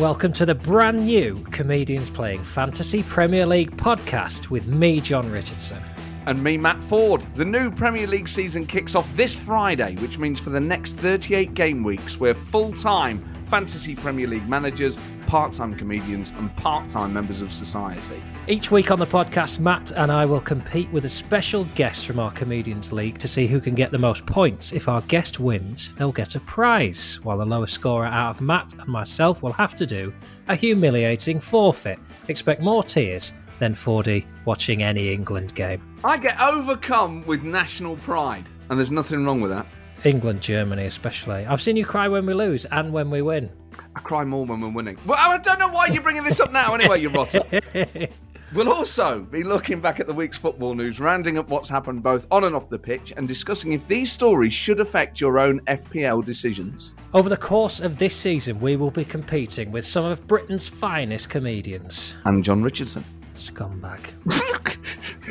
welcome to the brand new Comedians Playing Fantasy Premier League podcast with me, Jon Richardson. And me, Matt Forde. The new Premier League season kicks off this Friday, which means for the next 38 game weeks, we're full time fantasy Premier League managers, part time comedians, and part time members of society. Each week on the podcast, Matt and I will compete with a special guest from our Comedians League to see who can get the most points. If our guest wins, they'll get a prize, while the lowest scorer out of Matt and myself will have to do a humiliating forfeit. Expect more tears than Fordy watching any England game. I get overcome with national pride, and there's nothing wrong with that. England, Germany, especially. I've seen you cry when we lose and when we win. I cry more when we're winning. Well, I don't know why you're bringing this up now anyway, you rotter. We'll also be looking back at the week's football news, rounding up what's happened both on and off the pitch, and discussing if these stories should affect your own FPL decisions. Over the course of this season, we will be competing with some of Britain's finest comedians. I'm Jon Richardson. Scumbag.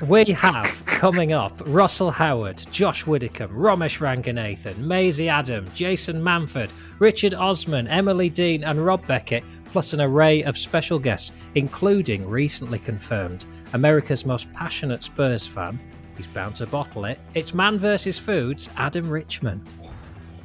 we have coming up Russell Howard, Josh Widdicombe, Romesh Ranganathan, Maisie Adam, Jason Manford, Richard Osman, Emily Dean, and Rob Beckett, plus an array of special guests, including recently confirmed America's most passionate Spurs fan. He's bound to bottle it. It's Man vs. Foods, Adam Richman.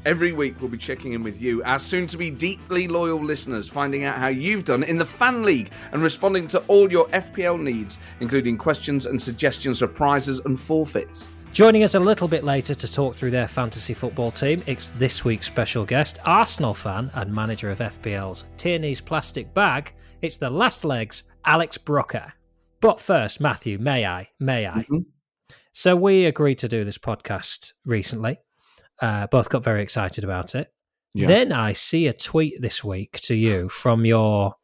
Every week, we'll be checking in with you, our soon to be deeply loyal listeners, finding out how you've done in the Fan League and responding to all your FPL needs, including questions and suggestions for prizes and forfeits. Joining us a little bit later to talk through their fantasy football team, it's this week's special guest, Arsenal fan and manager of FPL's Tierney's Plastic Bag. It's the last legs, Alex Brooker. But first, Matthew, may I? May I? Mhm. So we agreed to do this podcast recently. Uh, both got very excited about it. Yeah. Then I see a tweet this week to you from your,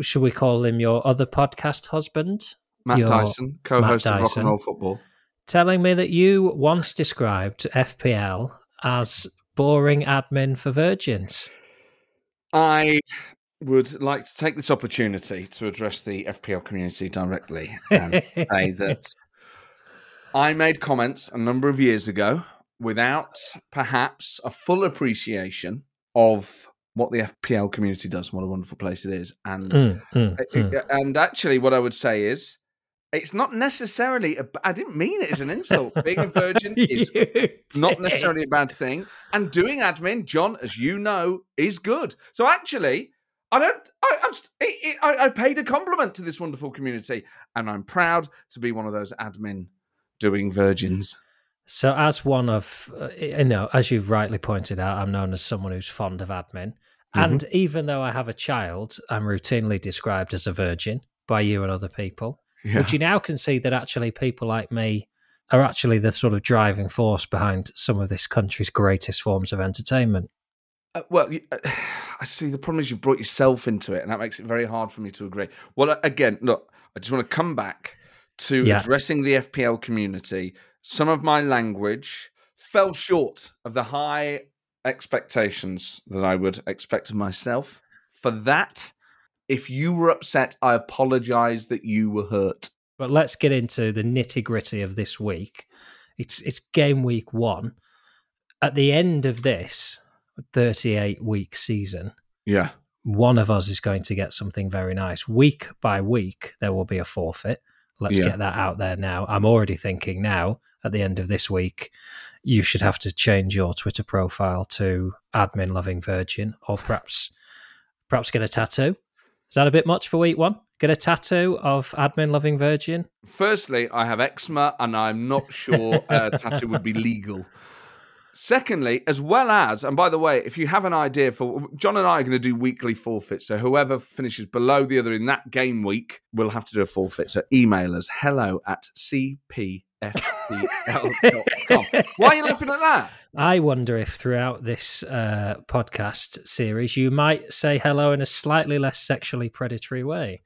should we call him your other podcast husband? Matt Your- Dyson, co host of Rock and Roll Football. telling me that you once described FPL as boring admin for virgins. I would like to take this opportunity to address the FPL community directly and say that I made comments a number of years ago without perhaps a full appreciation of what the FPL community does, what a wonderful place it is. And Mm, mm, mm. and actually what I would say is it's not necessarily a, I didn't mean it as an insult. Being a virgin is not necessarily a bad thing. And doing admin, Jon, as you know, is good. So actually, I don't. I, I'm. It, it, I, I paid a compliment to this wonderful community, and I'm proud to be one of those admin doing virgins. So, as one of, uh, you know, as you've rightly pointed out, I'm known as someone who's fond of admin. And even though I have a child, I'm routinely described as a virgin by you and other people. Yeah. Would you now concede that actually people like me are actually the sort of driving force behind some of this country's greatest forms of entertainment? Uh, well, uh, I see. The problem is you've brought yourself into it, and that makes it very hard for me to agree. Well, again, look, I just want to come back to Yeah. addressing the FPL community. Some of my language fell short of the high expectations that I would expect of myself. For that, if you were upset, I apologize that you were hurt. But let's get into the nitty gritty of this week. It's it's game week one. At the end of this 38 week season, Yeah. one of us is going to get something very nice. Week by week, there will be a forfeit. Let's Yeah. get that out there now. I'm already thinking now, at the end of this week, you should have to change your Twitter profile to admin loving virgin or perhaps perhaps get a tattoo. Is that a bit much for week one? Get a tattoo of admin loving virgin? Firstly, I have eczema, and I'm not sure a tattoo would be legal. Secondly, as well as, and by the way, if you have an idea for Jon and I are going to do weekly forfeits, so whoever finishes below the other in that game week will have to do a forfeit. So email us hello at cpfpl.com. Why are you laughing at that? I wonder if throughout this uh, podcast series you might say hello in a slightly less sexually predatory way.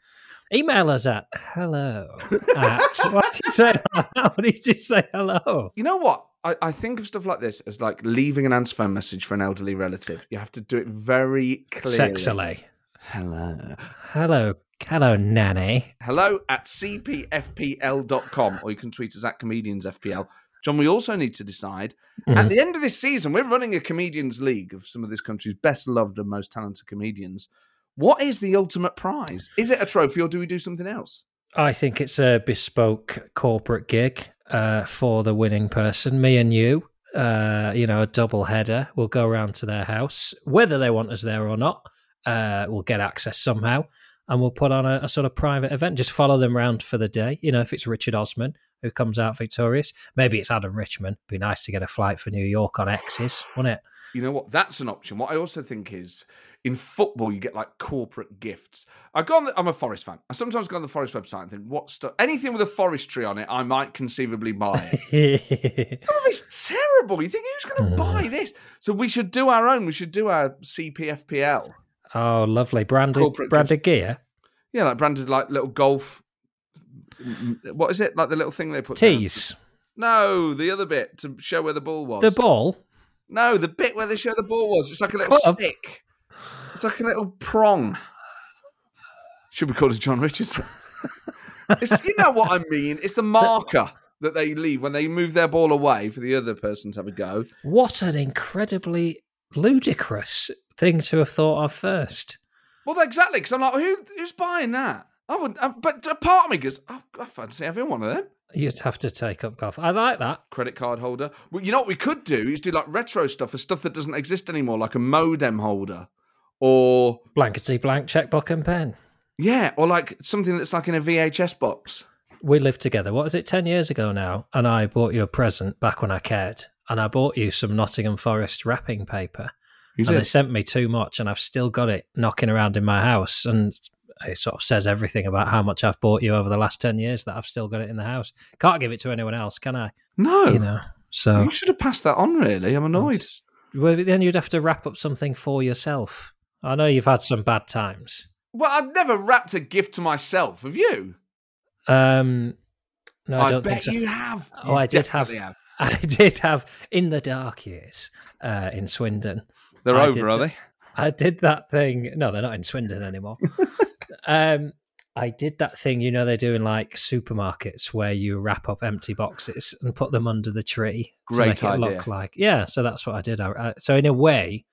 Email us at hello at what did you say? How did you say hello? You know what? I, I think of stuff like this as like leaving an answer phone message for an elderly relative. You have to do it very clearly. Sexily. Hello. Hello, hello, nanny. hello at cpfpl.com or you can tweet us at comediansfpl. Jon, we also need to decide at Mhm. the end of this season, we're running a comedians league of some of this country's best loved and most talented comedians. What is the ultimate prize? Is it a trophy or do we do something else? I think it's a bespoke corporate gig uh, for the winning person, me and you. Uh, you know, a double header. We'll go around to their house, whether they want us there or not. Uh, we'll get access somehow, and we'll put on a, a, sort of private event. Just follow them around for the day. You know, if it's Richard Osman who comes out victorious, maybe it's Adam Richman. Be nice to get a flight for New York on X's, wouldn't it? You know what? That's an option. What I also think is in football, you get like corporate gifts. I go on. The, I'm a Forest fan. I sometimes go on the Forest website and think, what stuff? Anything with a forest tree on it, I might conceivably buy. it. Some of it's terrible. You think who's going to buy mm. this? So we should do our own. We should do our CPFPL. Oh, lovely branded corporate branded gifts. gear. Yeah, like branded like little golf. What is it? Like the little thing they put tees. No, the other bit to show where the ball was. The ball. No, the bit where they show the ball was. It's like a little stick. It's like a little prong. Should we call it Jon Richardson? you know what I mean? It's the marker that they leave when they move their ball away for the other person to have a go. What an incredibly ludicrous thing to have thought of first. Well, exactly, because I'm like, Who, who's buying that? I would, uh, but a part of me goes, oh, I fancy having one of them. You'd have to take up golf. I like that. Credit card holder. Well, you know what we could do is do like retro stuff for stuff that doesn't exist anymore, like a modem holder or blankety blank checkbook and pen. Yeah, or like something that's like in a VHS box. We lived together. What was it? Ten years ago now, and I bought you a present back when I cared, and I bought you some Nottingham Forest wrapping paper. You and did. they sent me too much, and I've still got it knocking around in my house, and it sort of says everything about how much I've bought you over the last ten years that I've still got it in the house. Can't give it to anyone else, can I? No, you know. So you should have passed that on. Really, I'm annoyed. Well, then you'd have to wrap up something for yourself. I know you've had some bad times. Well, I've never wrapped a gift to myself. Have you? Um, no, I, I don't bet think so. you have. Oh, you I did have, have, I did have in the dark years uh, in Swindon. They're I over, are they? I did that thing. No, they're not in Swindon anymore. um, I did that thing, you know, they do in like supermarkets where you wrap up empty boxes and put them under the tree Great to make idea. it look like. Yeah, so that's what I did. I, I, so in a way,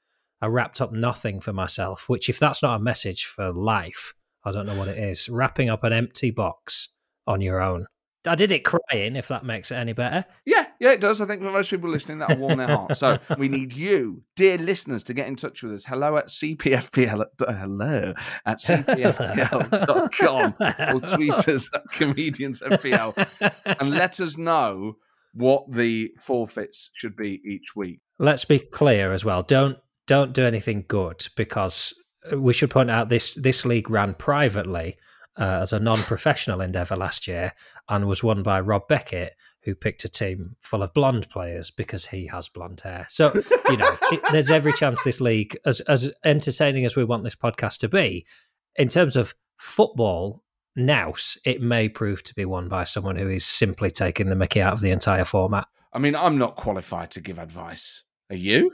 I wrapped up nothing for myself, which, if that's not a message for life, I don't know what it is. Wrapping up an empty box on your own. I did it crying, if that makes it any better. Yeah, yeah, it does. I think for most people listening, that'll warm their heart. So we need you, dear listeners, to get in touch with us. Hello at cpfpl. Hello at cpfpl.com or tweet us at comediansfpl and let us know what the forfeits should be each week. Let's be clear as well. Don't don't do anything good because we should point out this this league ran privately uh, as a non-professional endeavor last year and was won by Rob Beckett, who picked a team full of blonde players because he has blonde hair. So you know, it, there's every chance this league, as as entertaining as we want this podcast to be, in terms of football. Nouse, it may prove to be won by someone who is simply taking the mickey out of the entire format. I mean, I'm not qualified to give advice. Are you?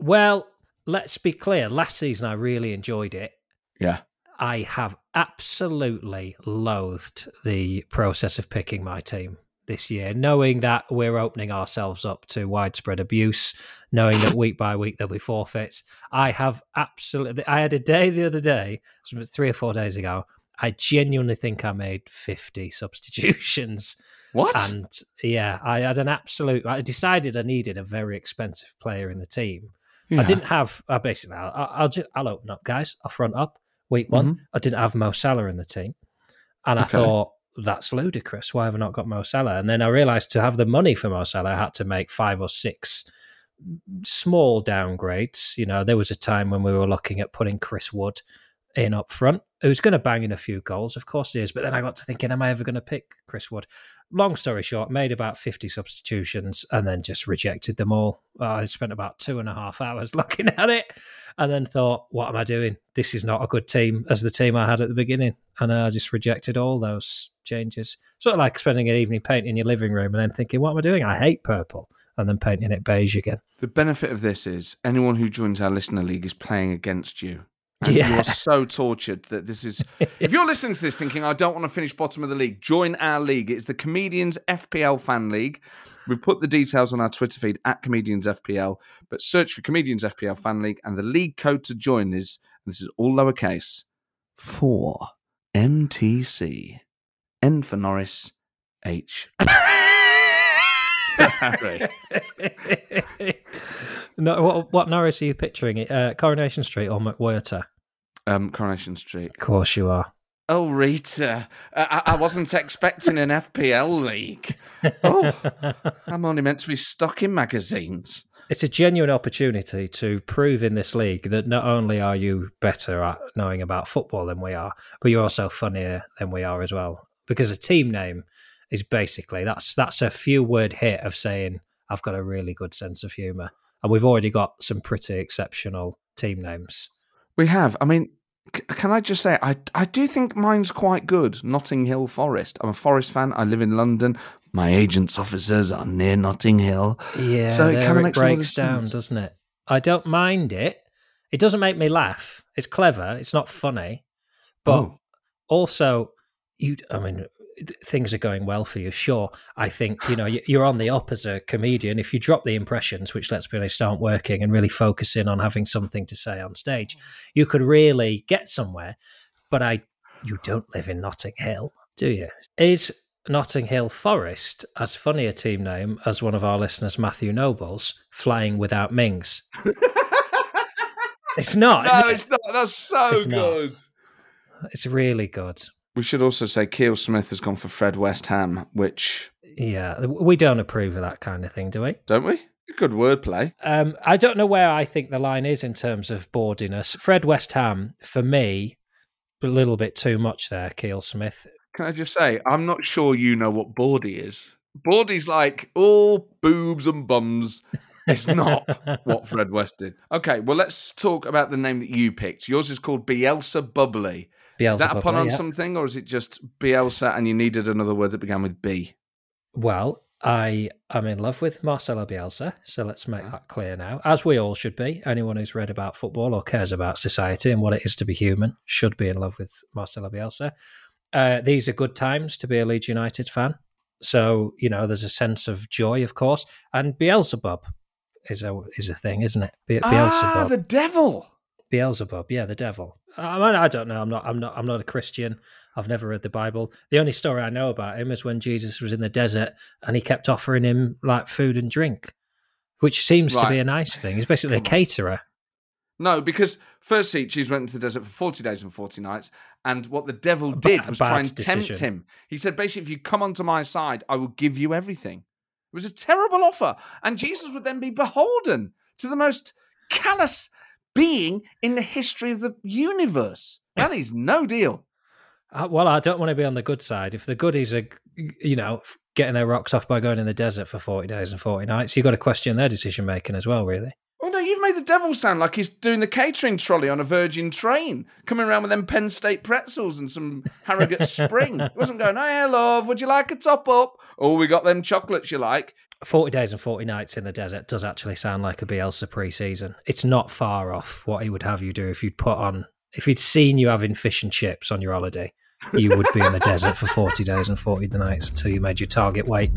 Well, let's be clear. Last season, I really enjoyed it. Yeah. I have absolutely loathed the process of picking my team this year, knowing that we're opening ourselves up to widespread abuse, knowing that week by week there'll be forfeits. I have absolutely. I had a day the other day, three or four days ago. I genuinely think I made 50 substitutions. What? And yeah, I had an absolute. I decided I needed a very expensive player in the team. Yeah. I didn't have. Uh, basically, I'll, I'll, just I'll open up, guys. I'll front up. Week one, mm-hmm. I didn't have Mo Salah in the team, and I thought that's ludicrous. Why have I not got Mo Salah? And then I realised to have the money for Mo Salah, I had to make five or six small downgrades. You know, there was a time when we were looking at putting Chris Wood in up front, who's going to bang in a few goals. Of course he is. But then I got to thinking, am I ever going to pick Chris Wood? Long story short, made about 50 substitutions and then just rejected them all. Uh, I spent about two and a half hours looking at it and then thought, what am I doing? This is not a good team as the team I had at the beginning. And I just rejected all those changes. Sort of like spending an evening painting your living room and then thinking, what am I doing? I hate purple. And then painting it beige again. The benefit of this is anyone who joins our listener league is playing against you. And yeah. you are so tortured that this is. if you're listening to this thinking, I don't want to finish bottom of the league, join our league. It's the Comedians FPL Fan League. We've put the details on our Twitter feed at Comedians FPL, but search for Comedians FPL Fan League, and the league code to join is, This is all lowercase. Four MTC. N for Norris. H. No, what, what Norris are you picturing? Uh, Coronation Street or McWhirter? Um, Coronation Street. Of course you are. Oh, Rita, I, I wasn't expecting an FPL league. Oh, I'm only meant to be stuck in magazines. It's a genuine opportunity to prove in this league that not only are you better at knowing about football than we are, but you're also funnier than we are as well. Because a team name is basically that's that's a few word hit of saying I've got a really good sense of humour, and we've already got some pretty exceptional team names. We have. I mean, c- can I just say, I I do think mine's quite good. Notting Hill Forest. I'm a Forest fan. I live in London. My agent's offices are near Notting Hill. Yeah, So it kinda it makes a lot of breaks down, doesn't it? I don't mind it. It doesn't make me laugh. It's clever. It's not funny, but Oh. also you. I mean, things are going well for you. Sure, I think you know you- you're on the up as a comedian. If you drop the impressions, which let's be honest aren't working, and really focus in on having something to say on stage, mm-hmm. you could really get somewhere. But I, you don't live in Notting Hill, do you? Is Notting Hill Forest as funny a team name as one of our listeners, Matthew Nobles, flying without Mings? It's not. No, it? it's not. That's so It's not. good. It's really good. We should also say Keel Smith has gone for Fred West Ham, which Yeah, we don't approve of that kind of thing, do we? don't we? Good wordplay. Um, I don't know where I think the line is in terms of boardiness. Fred West Ham, for me, a little bit too much there. Keel Smith. Can I just say, I'm not sure you know what Bordy is. Bordy's like all boobs and bums. It's not what Fred West did. Okay, well, let's talk about the name that you picked. Yours is called Bielsa Bubbly. Is that a pun on yeah. something, or is it just Bielsa and you needed another word that began with B? Well, I am in love with Marcelo Bielsa, so let's make that clear now. As we all should be. Anyone who's read about football or cares about society and what it is to be human should be in love with Marcelo Bielsa. Uh, these are good times to be a Leeds United fan. So, you know, there's a sense of joy, of course. And Beelzebub is a is a thing, isn't it? Be- Ah, the devil. Beelzebub, yeah, the devil. I, mean, I don't know. I'm not. I'm not. I'm not a Christian. I've never read the Bible. The only story I know about him is when Jesus was in the desert and he kept offering him like food and drink, which seems to be a nice thing. He's basically a Come on. caterer. No, because firstly, Jesus went into the desert for 40 days and 40 nights. And what the devil did was try and tempt decision. him. He said, basically, if you come onto my side, I will give you everything. It was a terrible offer. And Jesus would then be beholden to the most callous being in the history of the universe. That is no deal. Uh, well, I don't want to be on the good side. If the goodies are, you know, getting their rocks off by going in the desert for 40 days and 40 nights, you've got to question their decision making as well, really. Oh no, you've made the devil sound like he's doing the catering trolley on a Virgin train, coming around with them Penn State pretzels and some Harrogate Spring. He wasn't going, hey, love, would you like a top up? Oh, we got them chocolates you like. 40 days and 40 nights in the desert does actually sound like a Bielsa pre-season. It's not far off what he would have you do if you'd put on if he'd seen you having fish and chips on your holiday. You would be in the desert for 40 days and 40 nights until you made your target weight.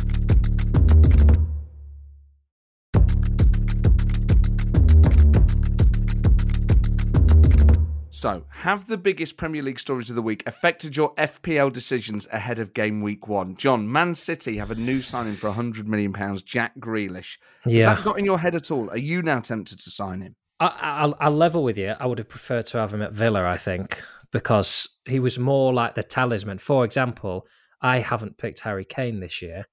So, have the biggest Premier League stories of the week affected your FPL decisions ahead of game week one? Jon, Man City have a new signing for £100 million, Jack Grealish. Has Yeah. that got in your head at all? Are you now tempted to sign him? I, I'll, I'll level with you. I would have preferred to have him at Villa, I think, because he was more like the talisman. For example, I haven't picked Harry Kane this year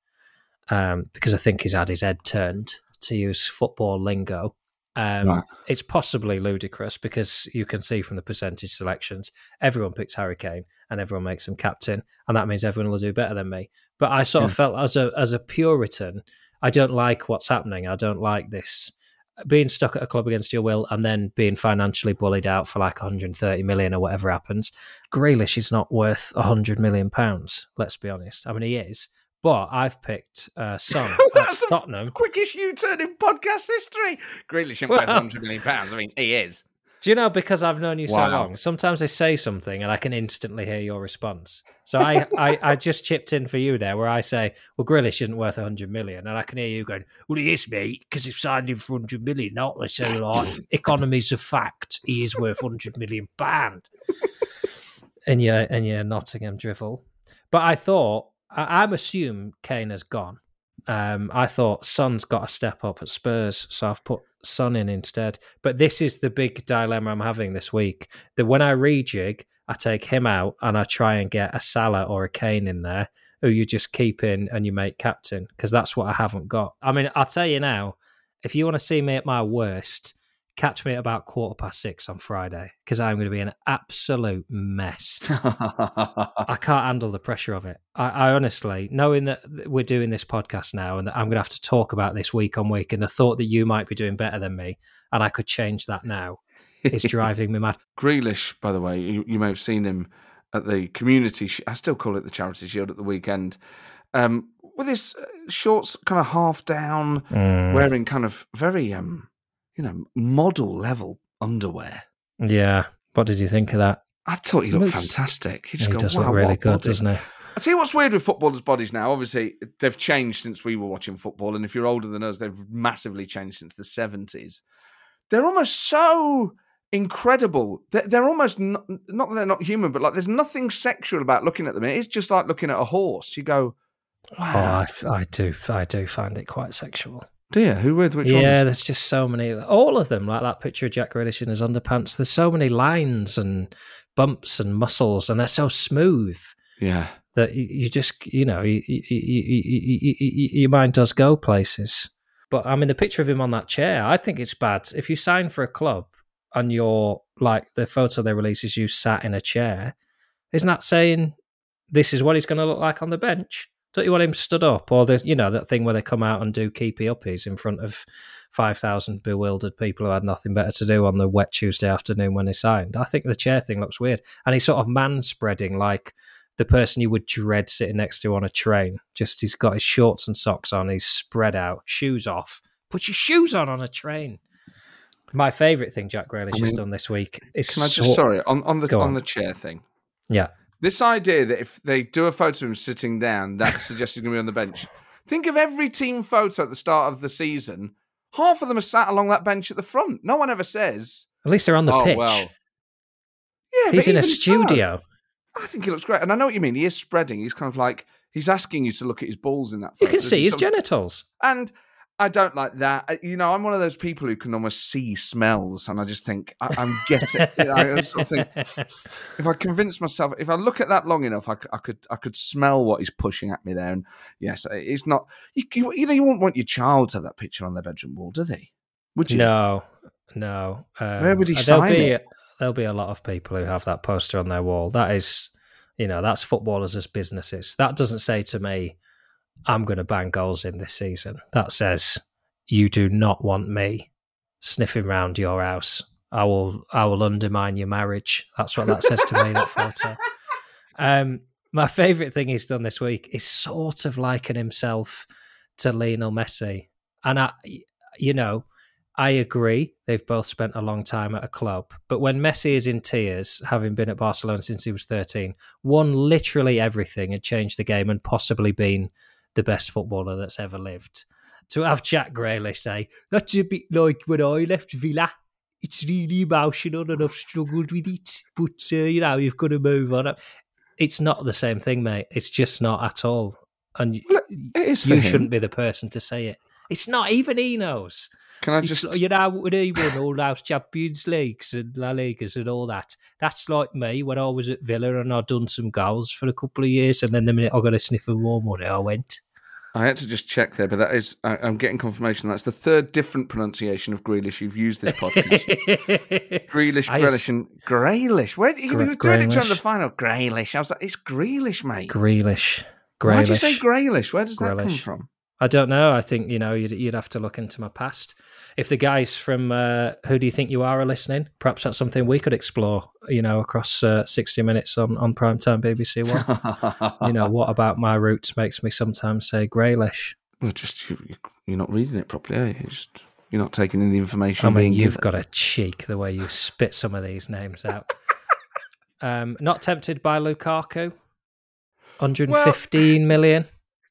um, because I think he's had his head turned, to use football lingo. Um, Right. It's possibly ludicrous because you can see from the percentage selections, everyone picks Harry Kane and everyone makes him captain, and that means everyone will do better than me. But I sort of felt as a as a Puritan, I don't like what's happening. I don't like this being stuck at a club against your will and then being financially bullied out for like 130 million or whatever happens. Grealish is not worth 100 million pounds. Let's be honest. I mean, he is, but I've picked uh, Son That's a Tottenham. quickest U turn in podcast history. Grealish ain't Well- worth £100 million. I mean, he is. Do you know because I've known you so long? Sometimes I say something and I can instantly hear your response. So I, I, I just chipped in for you there, where I say, "Well, Grealish isn't worth hundred million, and I can hear you going, "Well, he is, mate, because he's signed him for hundred million. Not so like economy's a fact. He is worth hundred million pound." and your and your Nottingham drivel. But I thought I, I'm assume Kane has gone. Um, I thought Son's got to step up at Spurs, so I've put Son in instead. But this is the big dilemma I'm having this week. That when I rejig, I take him out and I try and get a Salah or a Kane in there, who you just keep in and you make captain because that's what I haven't got. I mean, I'll tell you now, if you want to see me at my worst, catch me at about quarter past six on Friday because I'm going to be an absolute mess. I can't handle the pressure of it. I, I honestly, knowing that we're doing this podcast now and that I'm going to have to talk about this week on week, and the thought that you might be doing better than me and I could change that now is driving me mad. Grealish, by the way, you, you may have seen him at the community. Sh- I still call it the Charity Shield at the weekend. Um, with his uh, shorts kind of half down, wearing kind of very, um, you know, model level underwear. Yeah. What did you think of that? I thought he looked Looks- fantastic. He just go, does wow, look really good, body." doesn't he? I tell you what's weird with footballers' bodies now. Obviously, they've changed since we were watching football, and if you're older than us, they've massively changed since the seventies. They're almost so incredible. They're, they're almost not, not that they're not human, but like there's nothing sexual about looking at them. It's just like looking at a horse. You go, Oh, wow, I, I do. I do find it quite sexual. Dear, who with which yeah, ones? there's just so many. All of them, like that picture of Jack Grealish in his underpants. There's so many lines and bumps and muscles, and they're so smooth. Yeah, that you, you just you know you, you, you, you, you, you, your mind does go places. But I mean, the picture of him on that chair, I think it's bad. If you sign for a club and you're like the photo they release is you sat in a chair, isn't that saying this is what he's going to look like on the bench? Don't you want him stood up, or the you know that thing where they come out and do keepy uppies in front of five thousand bewildered people who had nothing better to do on the wet Tuesday afternoon when they signed? I think the chair thing looks weird, and he's sort of man spreading like the person you would dread sitting next to on a train. Just he's got his shorts and socks on, he's spread out, shoes off. Put your shoes on on a train. My favourite thing Jack Grealish I has mean, done this week is can I just sort- sorry on, on the on on. the chair thing? yeah, This idea that if they do a photo of him sitting down, that suggests he's going to be on the bench. Think of every team photo at the start of the season. Half of them are sat along that bench at the front. No one ever says, at least they're on the "Oh pitch. well." Yeah, he's in a even so, studio. I think he looks great, and I know what you mean. He is spreading. He's kind of like he's asking you to look at his balls in that. You can see his genitals. and I don't like that. Uh, You know, I'm one of those people who can almost see smells, and I just think I, I'm getting. I sort of think if I convince myself, if I look at that long enough, I, I could I could smell what he's pushing at me there. And yes, it's not. You, you, you know, you wouldn't want your child to have that picture on their bedroom wall, do they? Would you? No, no. Um, Where would he sign be, it? There'll be a lot of people who have that poster on their wall. That is, you know, that's footballers as businesses. That doesn't say to me, I'm going to bang goals in this season. That says, you do not want me sniffing round your house. I will, I will undermine your marriage. That's what that says to me. That photo. Um, my favourite thing he's done this week is sort of liken himself to Lionel Messi, and I, you know, I agree. They've both spent a long time at a club. But when Messi is in tears, having been at Barcelona since he was 13, won literally everything and changed the game and possibly been the best footballer that's ever lived. To have Jack Grealish say, that's a bit like when I left Villa. It's really emotional and I've struggled with it. But, uh, you know, you've got to move on. It's not the same thing, mate. It's just not at all. And Well, you him. shouldn't be the person to say it. It's not even he knows. Can I just? you know, when he won all those Champions Leagues and La Ligas and all that. That's like me when I was at Villa and I'd done some goals for a couple of years, and then the minute I got a sniff of more money, I went. I had to just check there, but that is. I, I'm getting confirmation. That's the third different pronunciation of Grealish you've used this podcast. Grealish, I Grealish, and Graylish. Where you Gre- were doing it during the Grealish. final? Graylish. I was like, it's Grealish, mate. Grealish. Why do you say Grealish. Where does that come from? I don't know. I think you know you'd, you'd have to look into my past. If the guys from uh, Who Do You Think You Are are listening, perhaps that's something we could explore. You know, across uh, sixty minutes on on primetime BBC One. you know, what about my roots makes me sometimes say Grealish. well, just you, you're not reading it properly, are you? You Just You're not taking in the information. I mean, you've given. got a cheek the way you spit some of these names out. um, not tempted by Lukaku. 115 million.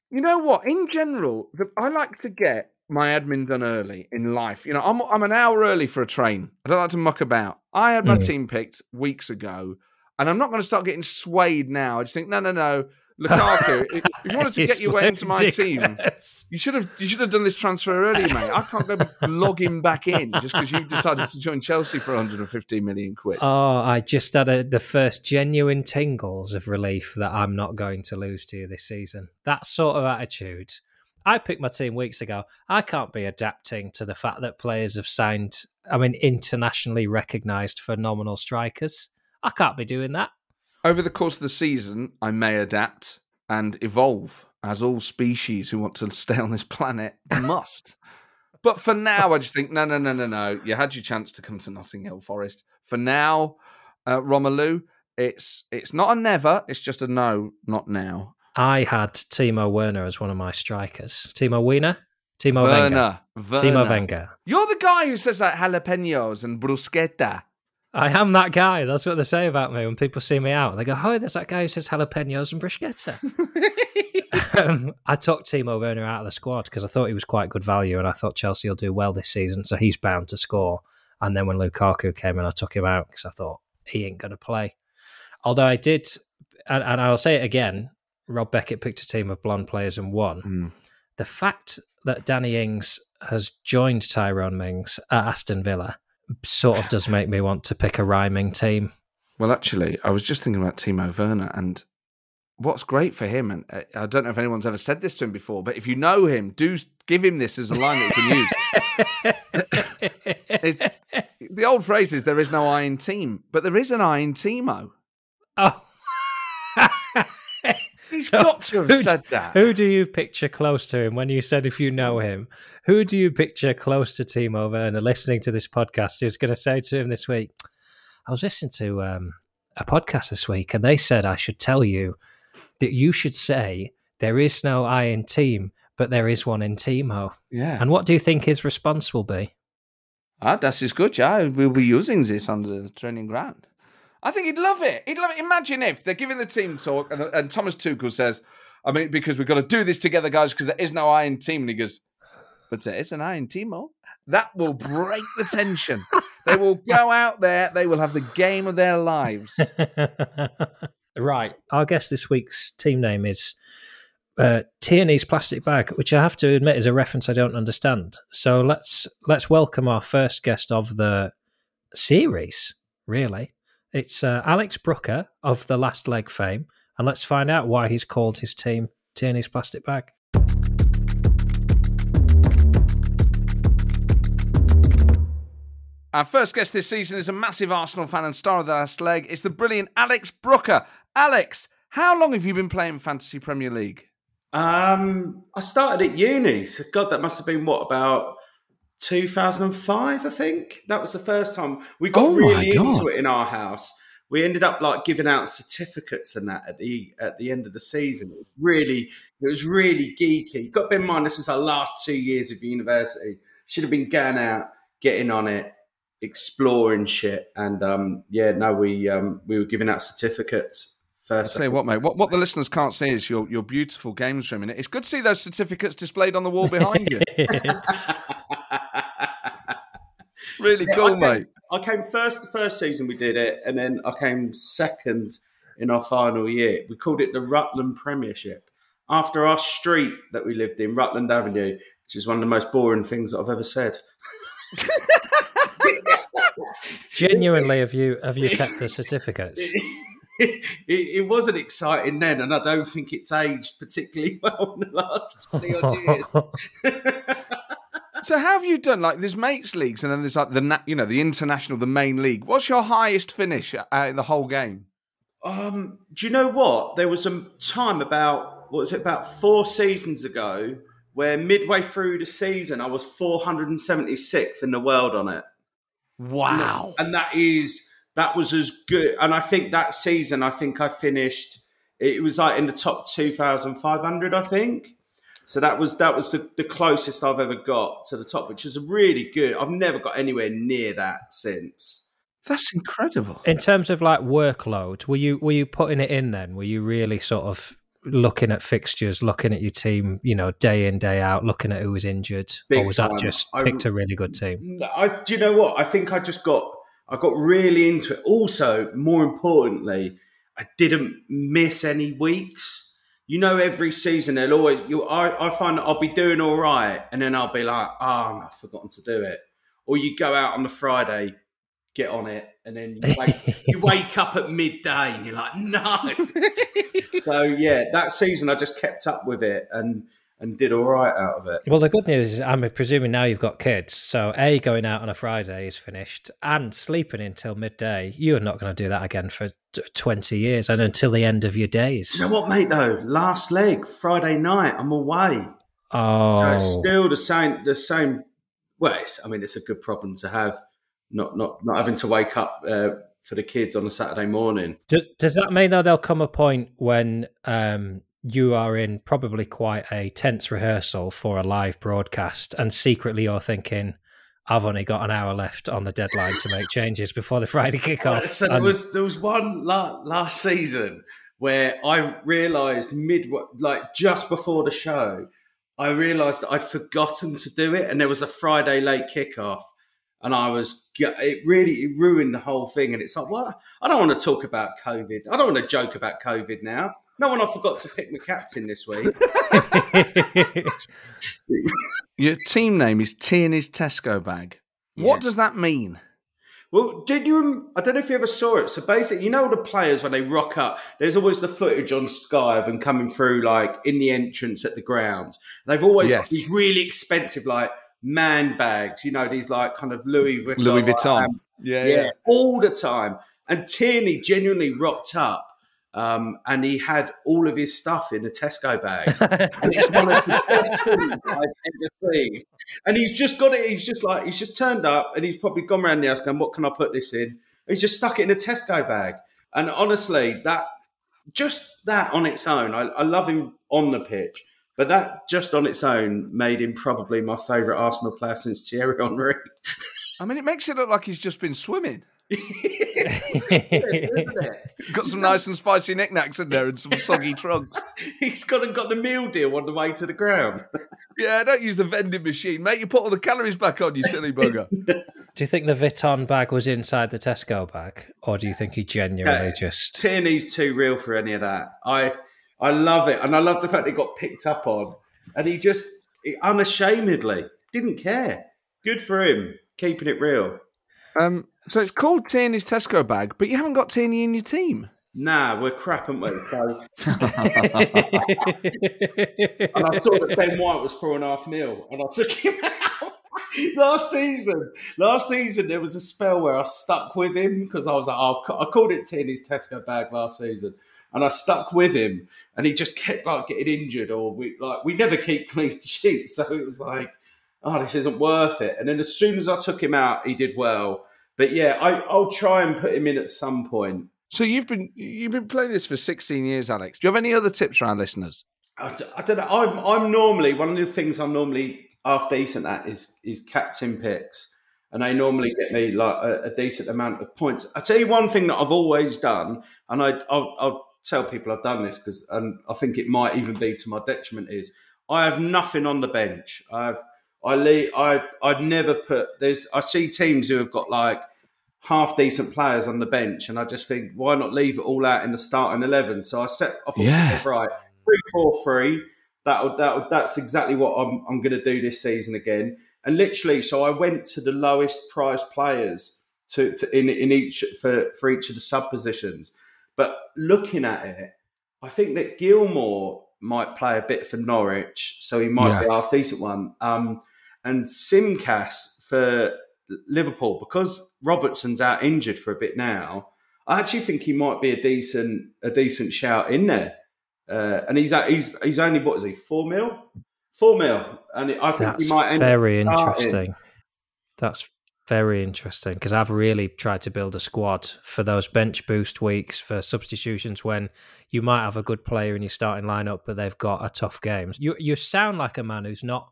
You know what? In general, the, I like to get my admin done early in life. You know, I'm I'm an hour early for a train. I don't like to muck about. I had my Mm. team picked weeks ago, and I'm not going to start getting swayed now. I just think, no, no, no. Lukaku, if you wanted to get your way into my team, you should have you should have done this transfer early, mate. I can't go log him back in just because you've decided to join Chelsea for 115 million quid. Oh, I just had a, the first genuine tingles of relief that I'm not going to lose to you this season. That sort of attitude. I picked my team weeks ago. I can't be adapting to the fact that players have signed, I mean, internationally recognised phenomenal strikers. I can't be doing that. Over the course of the season, I may adapt and evolve, as all species who want to stay on this planet must. But for now, I just think, no, no, no, no, no. You had your chance to come to Notting Hill Forest. For now, uh, Romelu, it's it's not a never. It's just a no, not now. I had Timo Werner as one of my strikers. Timo Werner? Timo Wenger. Werner, Werner. Timo Wenger. You're the guy who says like jalapenos and bruschetta. I am that guy. That's what they say about me when people see me out. They go, "Oh, there's that guy who says jalapenos and bruschetta." um, I took Timo Werner out of the squad because I thought he was quite good value, and I thought Chelsea will do well this season, so he's bound to score. And then when Lukaku came in, I took him out because I thought he ain't going to play. Although I did, and, and I'll say it again: Rob Beckett picked a team of blonde players and won. Mm. The fact that Danny Ings has joined Tyrone Mings at Aston Villa sort of does make me want to pick a rhyming team. Well, actually, I was just thinking about Timo Werner and what's great for him. And uh, I don't know if anyone's ever said this to him before, but if you know him, do give him this as a line that you can use. the old phrase is there is no I in team, but there is an I in Timo. oh. He's So, got to have said that. Who do you picture close to him when you said if you know him? Who do you picture close to Timo Werner listening to this podcast who's going to say to him this week, I was listening to um, a podcast this week and they said I should tell you that you should say there is no I in team, but there is one in Timo. Yeah. And what do you think his response will be? Ah, that is good. Yeah, we'll be using this on the training ground. I think he'd love it. He'd love it. Imagine if they're giving the team talk and, and Thomas Tuchel says, I mean, because we've got to do this together, guys, because there is no I in team. And he goes, but there is an I in Timo. That will break the tension. they will go out there. They will have the game of their lives. right. Our guest this week's team name is uh, Tierney's plastic bag, which I have to admit is a reference I don't understand. So let's let's welcome our first guest of the series. Really, it's uh, Alex Brooker of the Last Leg fame, and let's find out why he's called his team Tierney's plastic bag. Our first guest this season is a massive Arsenal fan and star of the last leg. It's the brilliant Alex Brooker. Alex, how long have you been playing Fantasy Premier League? Um, I started at uni. So God, that must have been what about 2005? I think that was the first time we got Oh really into it in our house. We ended up like giving out certificates and that at the at the end of the season. It was really, it was really geeky. Got to bear in mind this was our last two years of university. Should have been going out, getting on it, exploring shit. And um, yeah, no, we um, we were giving out certificates I'll first. tell you what, mate. What, what the listeners can't see is your, your beautiful games room it. It's good to see those certificates displayed on the wall behind you. Really Yeah, cool, I came, mate. I came first the first season we did it, and then I came second in our final year. We called it the Rutland Premiership after our street that we lived in, Rutland Avenue, which is one of the most boring things that I've ever said. Genuinely, have you have you kept the certificates? it, it wasn't exciting then, and I don't think it's aged particularly well in the last twenty odd years. So how have you done? Like, there's mates leagues, and then there's like the na- you know the international, the main league. What's your highest finish uh, in the whole game? Um, do you know what? There was a time about what was it about four seasons ago where midway through the season I was 476th in the world on it, Wow. and that is that was as good. And I think that season, I think I finished. It was like in the top 2,500, I think. So that was that was the, the closest I've ever got to the top, which is really good. I've never got anywhere near that since. That's incredible. In terms of like workload, were you were you putting it in then? Were you really sort of looking at fixtures, looking at your team, you know, day in day out, looking at who was injured, Big or was time. that just picked a really good team? I, do you know what? I think I just got I got really into it. Also, more importantly, I didn't miss any weeks. You know, every season they'll always you. I, I find that I'll be doing all right, and then I'll be like, ah, "Oh, I've forgotten to do it." Or you go out on the Friday, get on it, and then you wake, you wake up at midday, and you're like, "No." so yeah, that season I just kept up with it and and did all right out of it. Well, the good news is, I'm presuming now you've got kids. So, A, going out on a Friday is finished, and sleeping until midday. You are not going to do that again for 20 years and until the end of your days. You know what, mate? Though last leg Friday night, I'm away. So Oh, it's still the same. The same. Well, it's, I mean, it's a good problem to have. Not not not having to wake up uh, for the kids on a Saturday morning. does, does that mean that there'll come a point when um, you are in probably quite a tense rehearsal for a live broadcast, and secretly you're thinking, "I've only got an hour left on the deadline to make changes before the Friday kickoff." So there was there was one la- last season where I realised mid like just before the show, I realised that I'd forgotten to do it, and there was a Friday late kickoff. And I was, it really it ruined the whole thing. And it's like, what? I don't want to talk about COVID. I don't want to joke about COVID now. No one, I forgot to pick my captain this week. Your team name is Tierney's Tesco bag. Yeah. What does that mean? Well, did you? I don't know if you ever saw it. So basically, you know the players when they rock up. There's always the footage on Sky of them coming through, like in the entrance at the ground. They've always got these really expensive, like man bags. You know, these like kind of Louis Vuitton. Louis like, Vuitton. um, Yeah, yeah, all the time. And Tierney genuinely rocked up, um, and he had all of his stuff in a Tesco bag. and it's one of the best things I've ever seen. And he's just got it. He's just like he's just turned up, and he's probably gone around the house going, "What can I put this in?" He's just stuck it in a Tesco bag. And honestly, that just that on its own, I, I love him on the pitch, but that just on its own made him probably my favourite Arsenal player since Thierry Henry. I mean, it makes it look like he's just been swimming. Isn't it? Got some nice and spicy knickknacks in there and some soggy trunks. He's gone and got the meal deal on the way to the ground. Yeah, don't use the vending machine, mate. You put all the calories back on, you silly bugger. Do you think the Vuitton bag was inside the Tesco bag, or do you think he genuinely Yeah. just? Tierney's too real for any of that. I I love it, and I love the fact it got picked up on, and he just he unashamedly didn't care. Good for him, keeping it real. Um, so it's called Tierney's Tesco bag, but you haven't got Tierney in your team. Nah, we're crap, aren't we? So, and I saw that Ben White was four and a half mil, and I took him out. last season, last season there was a spell where I stuck with him because I was like, oh, I've ca- I called it Tierney's Tesco bag last season, and I stuck with him, and he just kept like getting injured, or we like we never keep clean sheets, so it was like, oh, this isn't worth it. And then as soon as I took him out, he did well. But yeah, I, I'll try and put him in at some point. So you've been you've been playing this for 16 years, Alex. Do you have any other tips for our listeners? I, I don't know. I'm I'm normally one of the things I'm normally half decent at is is captain picks, and they normally get me like a, a decent amount of points. I tell you one thing that I've always done, and I I'll, I'll tell people I've done this because and I think it might even be to my detriment is I have nothing on the bench. I've I leave, I I'd never put there's I see teams who have got like half decent players on the bench, and I just think why not leave it all out in the starting eleven? So I set I thought Yeah. right three four three. That that that's exactly what I'm I'm going to do this season again. And literally, so I went to the lowest price players to, to in in each for for each of the sub positions. But looking at it, I think that Gilmour might play a bit for Norwich, so he might be a half decent one. Um, and Tsimikas for Liverpool because Robertson's out injured for a bit now. I actually think he might be a decent a decent shout in there. Uh, and he's he's he's only what is he four mil, four mil, and I think That's he might end very interesting. That's Very interesting because I've really tried to build a squad for those bench boost weeks for substitutions when you might have a good player in your starting lineup, but they've got a tough game. You you sound like a man who's not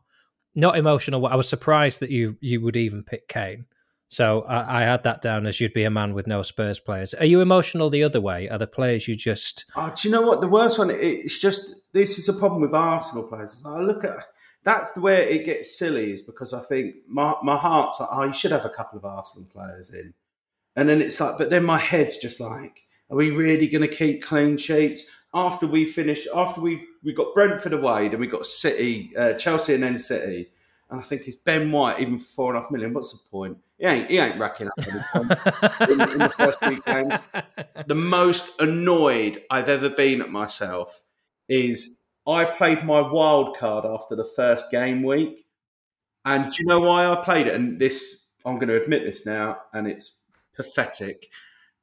not emotional. I was surprised that you you would even pick Kane. So I, I, had that down as you'd be a man with no Spurs players. Are you emotional the other way? Are the players you just? Oh, do you know what the worst one? It's just this is a problem with Arsenal players. I look at that's the way it gets silly is because I think my my heart's like, oh, you should have a couple of Arsenal players in, and then it's like, but then my head's just like, are we really going to keep clean sheets after we finish? After we we got Brentford away, then we got City, uh, Chelsea, and then City. And I think it's Ben White even for four and a half million. What's the point? He ain't he ain't racking up any points in, in the first three games. The most annoyed I've ever been at myself is I played my wild card after the first game week. And do you know why I played it? And this I'm going to admit this now, and it's pathetic.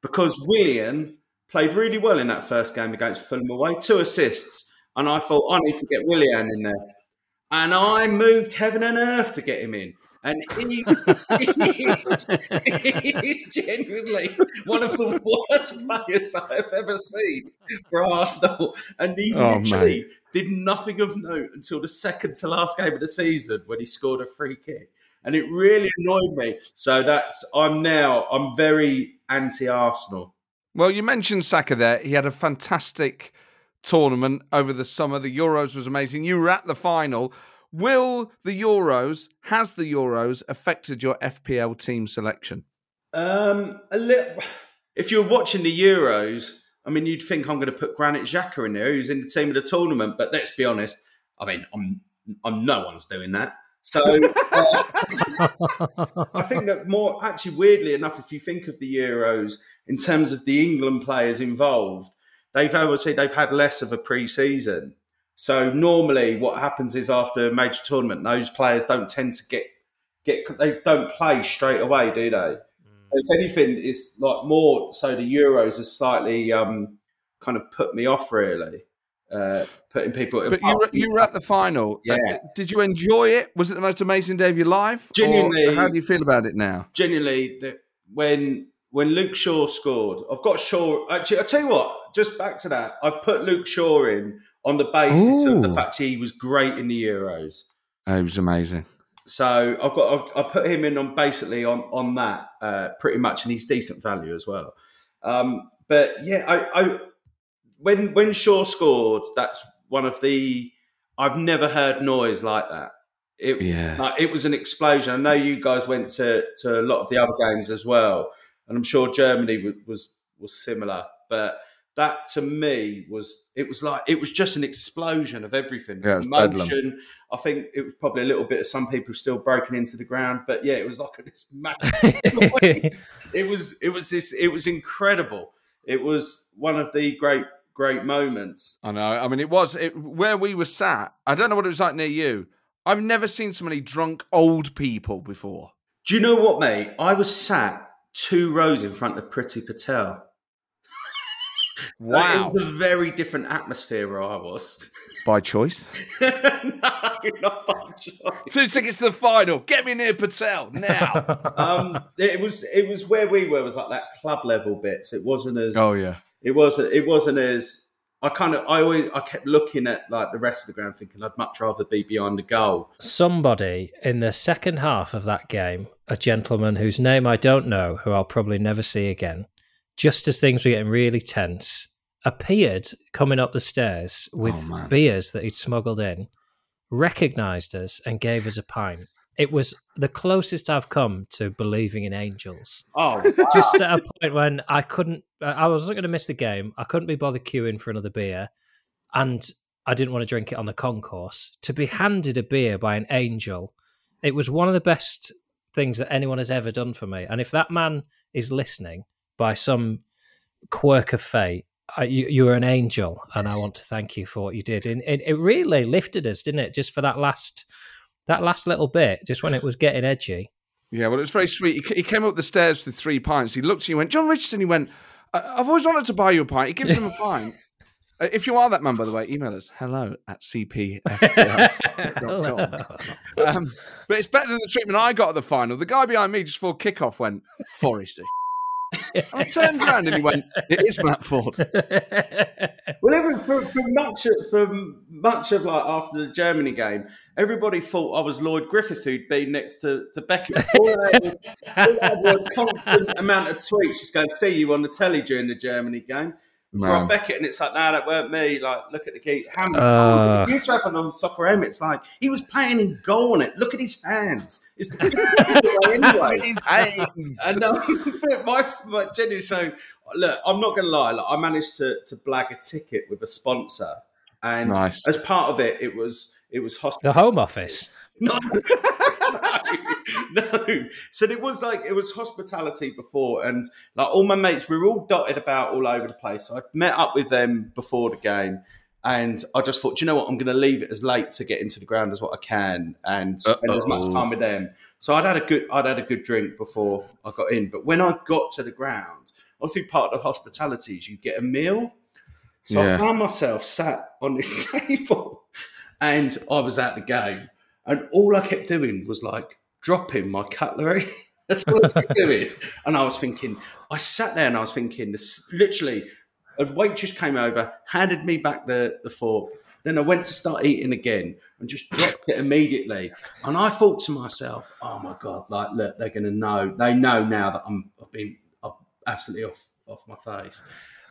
Because Willian played really well in that first game against Fulham away, two assists. And I thought I need to get Willian in there and I moved heaven and earth to get him in. And he, he's genuinely one of the worst players I've ever seen for Arsenal. And he oh, literally man. Did nothing of note until the second to last game of the season when he scored a free kick. And it really annoyed me. So that's, I'm now, I'm very anti Arsenal. Well, you mentioned Saka there. He had a fantastic tournament over the summer. The Euros was amazing. You were at the final. Will the Euros, has the Euros affected your FPL team selection? Um, a little. If you're watching the Euros, I mean, you'd think I'm going to put Granit Xhaka in there, who's in the team of the tournament. But let's be honest. I mean, I'm, I'm no one's doing that. So uh, I think that more actually, weirdly enough, if you think of the Euros in terms of the England players involved, they've obviously they've had less of a pre-season. So normally, what happens is after a major tournament, those players don't tend to get get they don't play straight away, do they? If anything, it's like more so the Euros has slightly um, kind of put me off really. Uh, putting people. But you were, you were at the final. Yeah. Did you enjoy it? Was it the most amazing day of your life? Genuinely. how do you feel about it now? Genuinely, the, when when Luke Shaw scored, I've got Shaw. Actually, I tell you what. Just back to that, I've put Luke Shaw in on the basis Ooh. of the fact he was great in the Euros. Oh, he was amazing. So I've got I put him in on basically on on that uh, pretty much, and he's decent value as well. Um, but yeah, I, I when when Shaw scored, that's one of the I've never heard noise like that. It, yeah. Like, it was an explosion. I know you guys went to, to a lot of the other games as well, and I'm sure Germany was was, was similar. But that to me was it was like it was just an explosion of everything. Yeah, emotion. I think it was probably a little bit of some people still breaking into the ground but yeah it was like this it was it was this it was incredible. It was one of the great great moments. I know. I mean it was it, where we were sat i don't know what it was like near you. I've never seen so many drunk old people before. Do you know what mate? I was sat two rows in front of Priti Patel Wow. it was a very different atmosphere where I was. By choice? no, not by choice. Two tickets to the final. Get me near Patel now. um, it was it was where we were it was like that club level bits. It wasn't as Oh yeah. It wasn't it wasn't as I kind of I always I kept looking at like the rest of the ground thinking I'd much rather be behind the goal. Somebody in the second half of that game, a gentleman whose name I don't know, who I'll probably never see again, just as things were getting really tense, appeared coming up the stairs with oh, beers that he'd smuggled in, recognized us, and gave us a pint. It was the closest I've come to believing in angels. Oh, wow. just at a point when I couldn't, I wasn't going to miss the game. I couldn't be bothered queuing for another beer, and I didn't want to drink it on the concourse. To be handed a beer by an angel, it was one of the best things that anyone has ever done for me. And if that man is listening, by some quirk of fate, I, you, you were an angel, and I want to thank you for what you did. And, and it really lifted us, didn't it? Just for that last that last little bit, just when it was getting edgy. Yeah, well, it was very sweet. He, he came up the stairs with three pints. He looked at you and went, Jon Richardson. He went, I've always wanted to buy you a pint. He gives him a pint. Uh, If you are that man, by the way, email us hello at cpf.com. um, but it's better than the treatment I got at the final. The guy behind me just before kickoff went, Forrest is and I turned around and he went, It is Matt Forde. Well, every, for, for much of, for much of like after the Germany game, everybody thought I was Lloyd Griffith who'd been next to, to Beckett. All I had was- all I had was a constant amount of tweets just going, "See you on the telly during the Germany game." Right, Beckett, and it's like, no, that weren't me. Like, look at the key. How many Uh. times? It used to happen on Soccer AM. It's like he was playing in goal on it. Look at his hands. It's anyway. His hands. And no, but my, my genuinely, so look, I'm not going to lie. Like, I managed to to blag a ticket with a sponsor, and Nice. as part of it, it was it was hospital. the Home Office. No, no. So it was like it was hospitality before, and like all my mates, we were all dotted about all over the place. So I met up with them before the game, and I just thought, "Do you know what, I'm going to leave it as late to get into the ground as what I can, and spend as much time with them. So I'd had a good, I'd had a good drink before I got in, but when I got to the ground, obviously part of the hospitality is you get a meal. So Yeah. I found myself sat on this table, and I was at the game. And all I kept doing was like dropping my cutlery. That's what I kept doing. And I was thinking, I sat there and I was thinking, this literally, a waitress came over, handed me back the, the fork. Then I went to start eating again and just dropped it immediately. And I thought to myself, oh my God, like, look, they're going to know. They know now that I'm, I've been I'm absolutely off, off my face.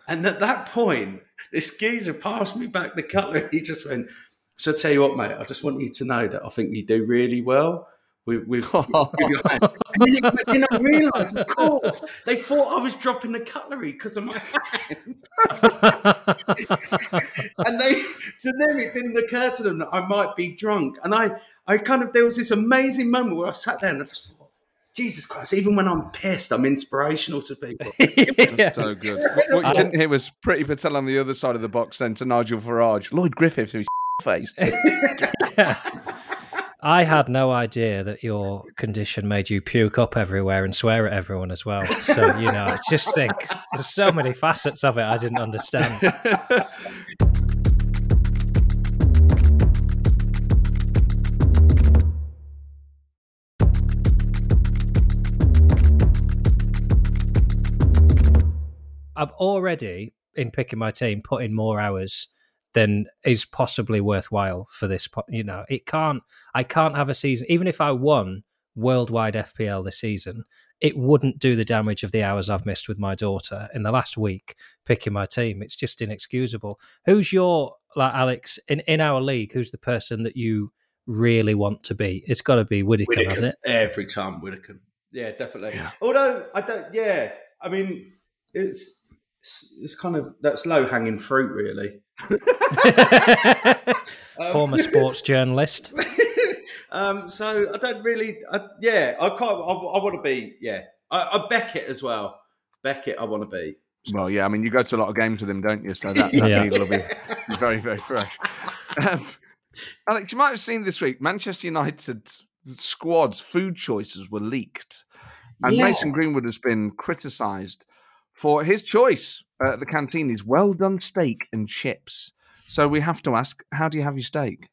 And at that point, this geezer passed me back the cutlery. He just went, so I tell you what, mate, I just want you to know that I think you do really well with, with, with your hand. And then, it, then I realised, of course, they thought I was dropping the cutlery because of my hands. and they, so then it didn't occur to them that I might be drunk. And I, I kind of, there was this amazing moment where I sat there and I just thought, Jesus Christ, even when I'm pissed, I'm inspirational to people. Yeah. So good. What, what you didn't hear was Priti Patel on the other side of the box saying to Nigel Farage, Lloyd Griffith, who's faced. I had no idea that your condition made you puke up everywhere and swear at everyone as well. So, you know, I just think there's so many facets of it I didn't understand. I've already, in picking my team, put in more hours than is possibly worthwhile for this. po- You know, it can't. I can't have a season. Even if I won worldwide FPL this season, it wouldn't do the damage of the hours I've missed with my daughter in the last week picking my team. It's just inexcusable. Who's your like Alex in in our league? Who's the person that you really want to be? It's got to be Widdicombe, has it? Every time Widdicombe. Yeah, definitely. Yeah. Although I don't. Yeah, I mean, it's it's, it's kind of that's low hanging fruit, really. Um, Former sports journalist. um, so I don't really. I, yeah, I quite. I, I want to be. Yeah, I, I Beckett as well. Beckett, I want to be. well, yeah, I mean, you go to a lot of games with him, don't you? So that, that Yeah. needle will be very, very fresh. Um, Alex, you might have seen this week Manchester United's squad's food choices were leaked. And Yeah. Mason Greenwood has been criticised for his choice uh, at the canteen is well done steak and chips. So we have to ask, how do you have your steak?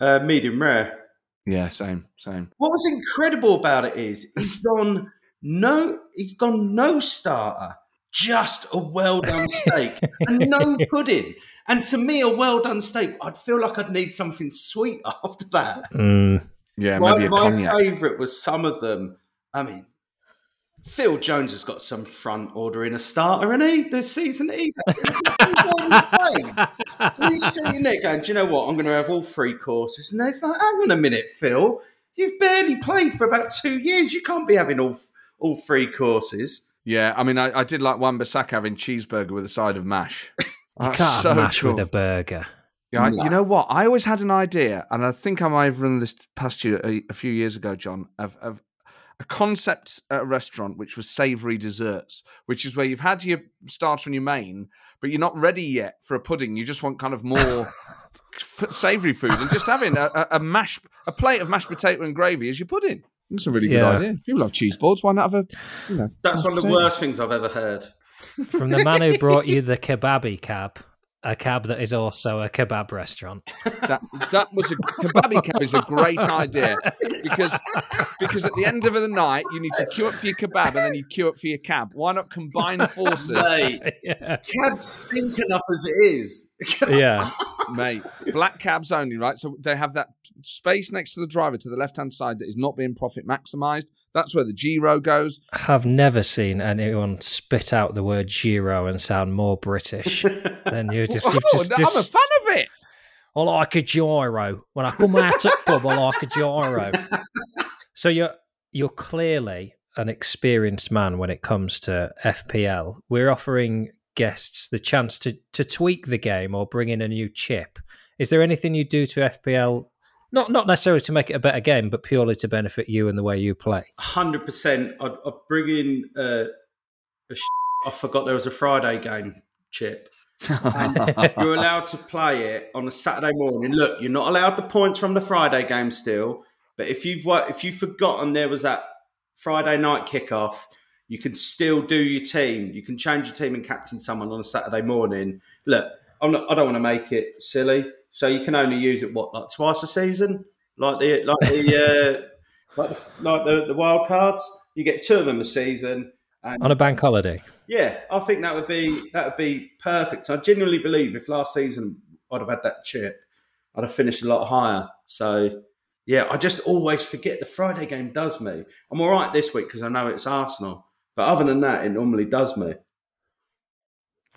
Uh, medium rare. Yeah, same, same. What was incredible about it is he's gone no, he's gone no starter, just a well done steak and no pudding. And to me, a well done steak, I'd feel like I'd need something sweet after that. Mm. Yeah, My, maybe a my favourite was some of them. I mean, Phil Jones has got some front order in a starter, and he this season he. He's sitting there going, "Do you know what? I'm going to have all three courses." And it's like, "Hang on a minute, Phil. You've barely played for about two years. You can't be having all all three courses." Yeah, I mean, I, I did like Wan Bissaka having cheeseburger with a side of mash. You can't so have mash cool. with a burger. Yeah, I- you know what? I always had an idea, and I think I might have run this past you a, a few years ago, Jon, of, of a concept at a restaurant which was savoury desserts, which is where you've had your starter and your main, but you're not ready yet for a pudding. You just want kind of more f- savoury food, and just having a, a, a mash, a plate of mashed potato and gravy as your pudding. That's a really good Yeah. idea. People love cheese boards. Why not have a, you know? That's mashed one of the potato? worst things I've ever heard. From the man who brought you the kebabi cab a cab that is also a kebab restaurant. That that was a kebabi cab is a great idea because because at the end of the night you need to queue up for your kebab and then you queue up for your cab. Why not combine forces, Mate, yeah. cabs stink enough as it is. yeah. mate? Black cabs only, right? So they have that space next to the driver to the left hand side that is not being profit maximised. That's where the Giro goes. I have never seen anyone spit out the word Giro and sound more British than you. Just, you've Oh, just, I'm a fan of it. I like a gyro. When I come out of pub, I like a gyro. So you're you're clearly an experienced man when it comes to FPL. We're offering guests the chance to to tweak the game or bring in a new chip. Is there anything you do to FPL? Not not necessarily to make it a better game, but purely to benefit you and the way you play. Hundred percent. I'd, I'd bring in uh, a. Sh- I forgot there was a Friday game chip. You're allowed to play it on a Saturday morning. Look, you're not allowed the points from the Friday game still, but if you've wo- if you've forgotten there was that Friday night kickoff, you can still do your team. You can change your team and captain someone on a Saturday morning. Look, I'm not. I don't want to make it silly, so you can only use it what like twice a season, like the like the uh, like the, like the, the wild cards. You get two of them a season. And On a bank holiday. yeah, I think that would be that would be perfect. I genuinely believe if last season I'd have had that chip, I'd have finished a lot higher. So yeah, I just always forget the Friday game does me. I'm all right this week because I know it's Arsenal, but other than that, it normally does me.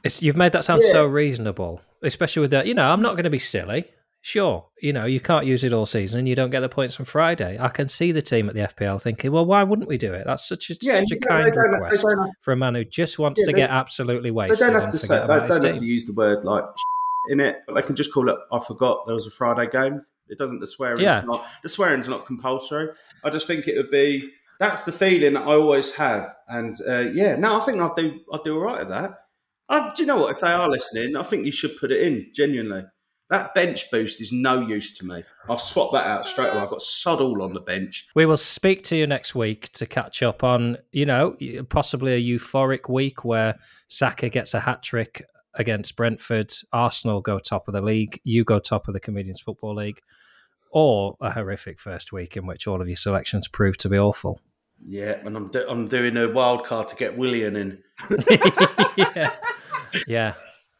It's, you've made that sound Yeah. so reasonable, especially with that. You know, I'm not going to be silly. Sure, you know, you can't use it all season and you don't get the points on Friday. I can see the team at the FPL thinking, well, why wouldn't we do it? That's such a, Yeah, such a kind they don't- they request for a man who just wants Yeah, to they- get absolutely wasted. They don't have to say they don't have team. to use the word like in it, but they can just call it. I forgot there was a Friday game. It doesn't the swearing's Yeah. not the swearing's not compulsory. I just think it would be that's the feeling I always have, and uh, yeah, no, I think I'll do I'll do all right at that. Uh, do you know what? If they are listening, I think you should put it in. Genuinely, that bench boost is no use to me. I'll swap that out straight away. I've got sod all on the bench. We will speak to you next week to catch up on, you know, possibly a euphoric week where Saka gets a hat trick against Brentford, Arsenal go top of the league, you go top of the Comedians Football League, or a horrific first week in which all of your selections prove to be awful. Yeah, and I'm do- I'm doing a wild card to get Willian in. yeah. yeah.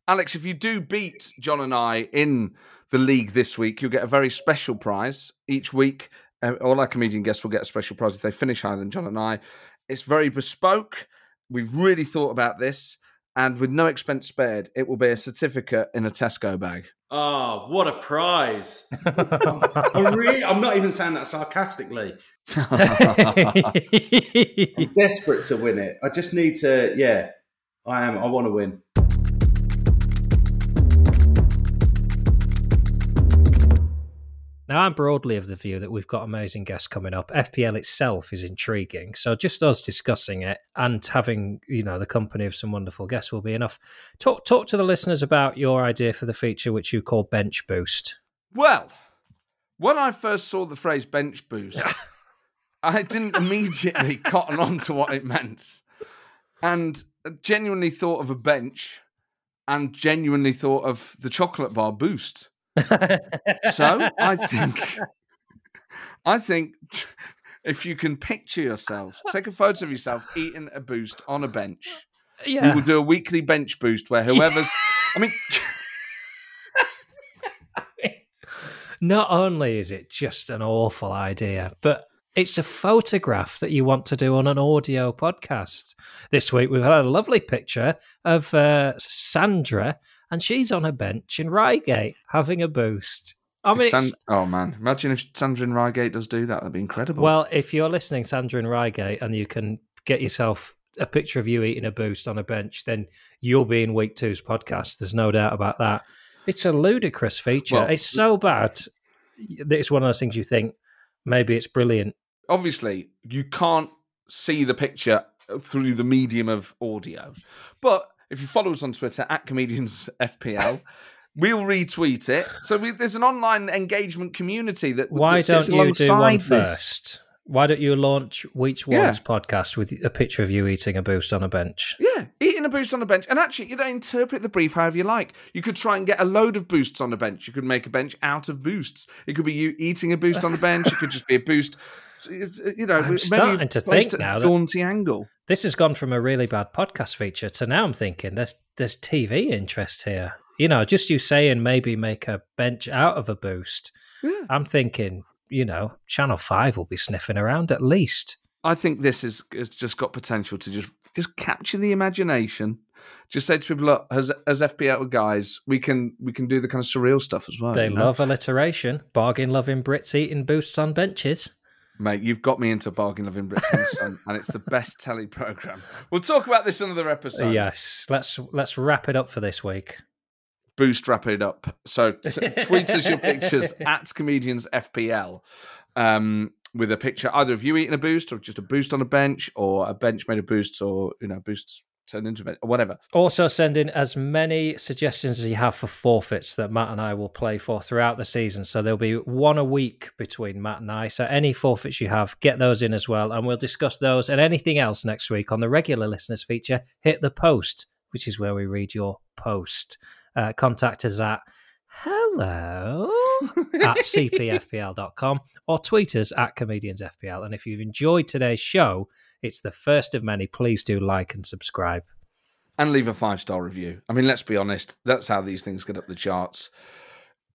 Alex, if you do beat Jon and I in the league this week, you'll get a very special prize each week. Uh, all our comedian guests will get a special prize if they finish higher than Jon and I. It's very bespoke. We've really thought about this, and with no expense spared, it will be a certificate in a Tesco bag. Oh, what a prize! I really, I'm not even saying that sarcastically. I'm desperate to win it. I just need to. Yeah, I am. I want to win. Now, I'm broadly of the view that we've got amazing guests coming up. FPL itself is intriguing. So just us discussing it and having, you know, the company of some wonderful guests will be enough. Talk talk to the listeners about your idea for the feature which you call Bench Boost. Well, when I first saw the phrase bench boost, I didn't immediately cotton on to what it meant. And genuinely thought of a bench and genuinely thought of the chocolate bar boost. So I think I think if you can picture yourself, take a photo of yourself eating a boost on a bench. Yeah. We will do a weekly bench boost where whoever's I mean Not only is it just an awful idea, but it's a photograph that you want to do on an audio podcast. This week we've had a lovely picture of uh, Sandra, and she's on a bench in Reigate having a boost. I mean, San- oh man, imagine if Sandra in Reigate does do that, that'd be incredible. well, if you're listening, Sandra in Reigate, and you can get yourself a picture of you eating a boost on a bench, then you'll be in week two's podcast. There's no doubt about that. It's a ludicrous feature. Well- it's so bad that it's one of those things you think maybe it's brilliant. obviously you can't see the picture through the medium of audio. But if you follow us on Twitter at comedians FPL, we'll retweet it. So we, there's an online engagement community that Why that sits don't you do one first? Why don't you launch Weech Yeah. One's podcast with a picture of you eating a boost on a bench? Yeah, eating a boost on a bench. And actually, you know, interpret the brief however you like. You could try and get a load of boosts on a bench. You could make a bench out of boosts. It could be you eating a boost on the bench. It could just be a boost. It's, uh, You know, I'm starting to think now daunting angle. This has gone from a really bad podcast feature to now I'm thinking there's there's TV interest here. You know, just you saying maybe make a bench out of a boost. Yeah. I'm thinking, you know, Channel Five will be sniffing around at least. I think this is has just got potential to just just capture the imagination. Just say to people, look, as as FPL guys, we can we can do the kind of surreal stuff as well. they you know? love alliteration. Bargain loving Brits eating boosts on benches. Mate, you've got me into bargain loving Brits and Sun, and it's the best telly program. We'll talk about this in another episode. Yes, let's let's wrap it up for this week. boost wrap it up. So t- tweet us your pictures at comedians FPL um, with a picture either of you eating a boost or just a boost on a bench or a bench made of boosts or you know boosts turned into a whatever. Also, send in as many suggestions as you have for forfeits that Matt and I will play for throughout the season. So there'll be one a week between Matt and I. So any forfeits you have, get those in as well, and we'll discuss those and anything else next week on the regular listeners feature. Hit the post, which is where we read your post. Uh, contact us at hello at cpfpl.com or tweet us at comediansfpl. And if you've enjoyed today's show, it's the first of many. Please do like and subscribe. And leave a five star review. I mean, let's be honest, that's how these things get up the charts.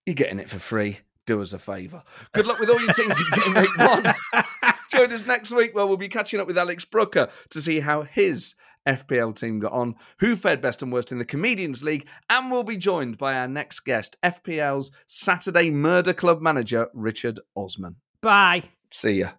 You're getting it for free. Do us a favour. Good luck with all your teams in game week one. Join us next week where we'll be catching up with Alex Brooker to see how his FPL team got on, who fared best and worst in the Comedians League, and we'll be joined by our next guest, FPL's Saturday Murder Club manager, Richard Osman. Bye. See ya.